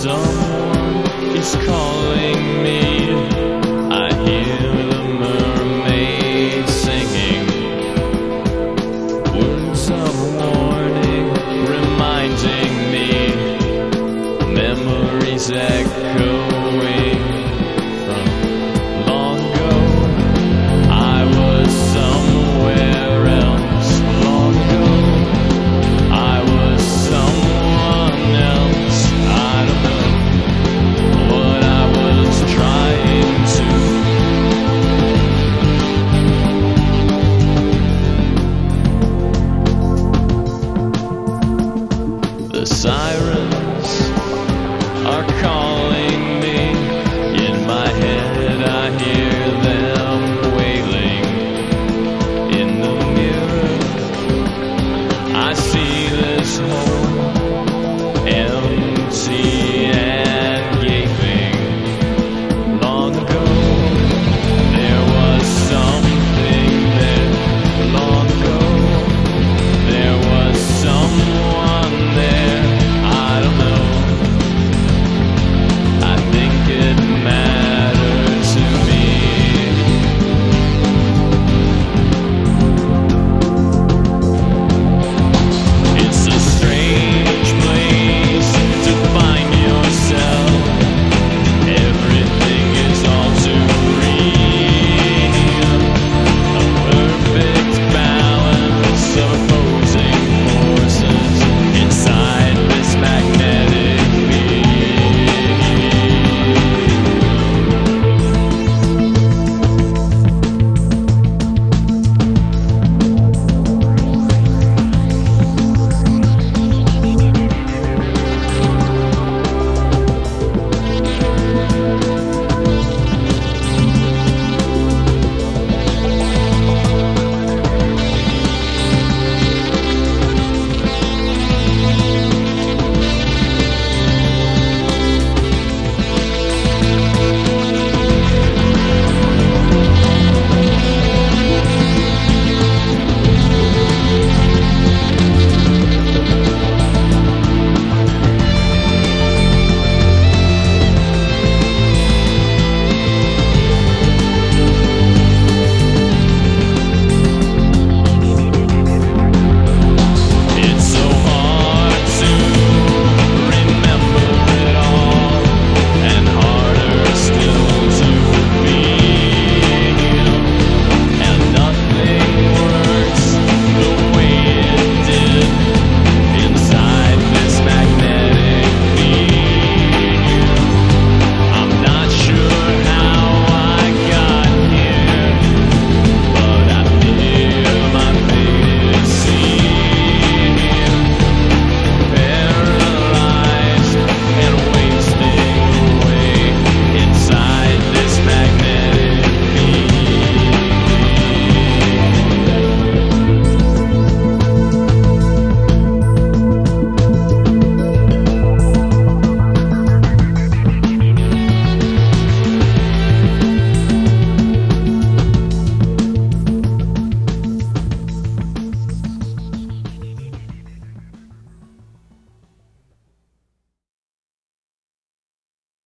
Someone is calling me. I hear the mermaid singing. Words of warning reminding me. Memories. The sirens are calling.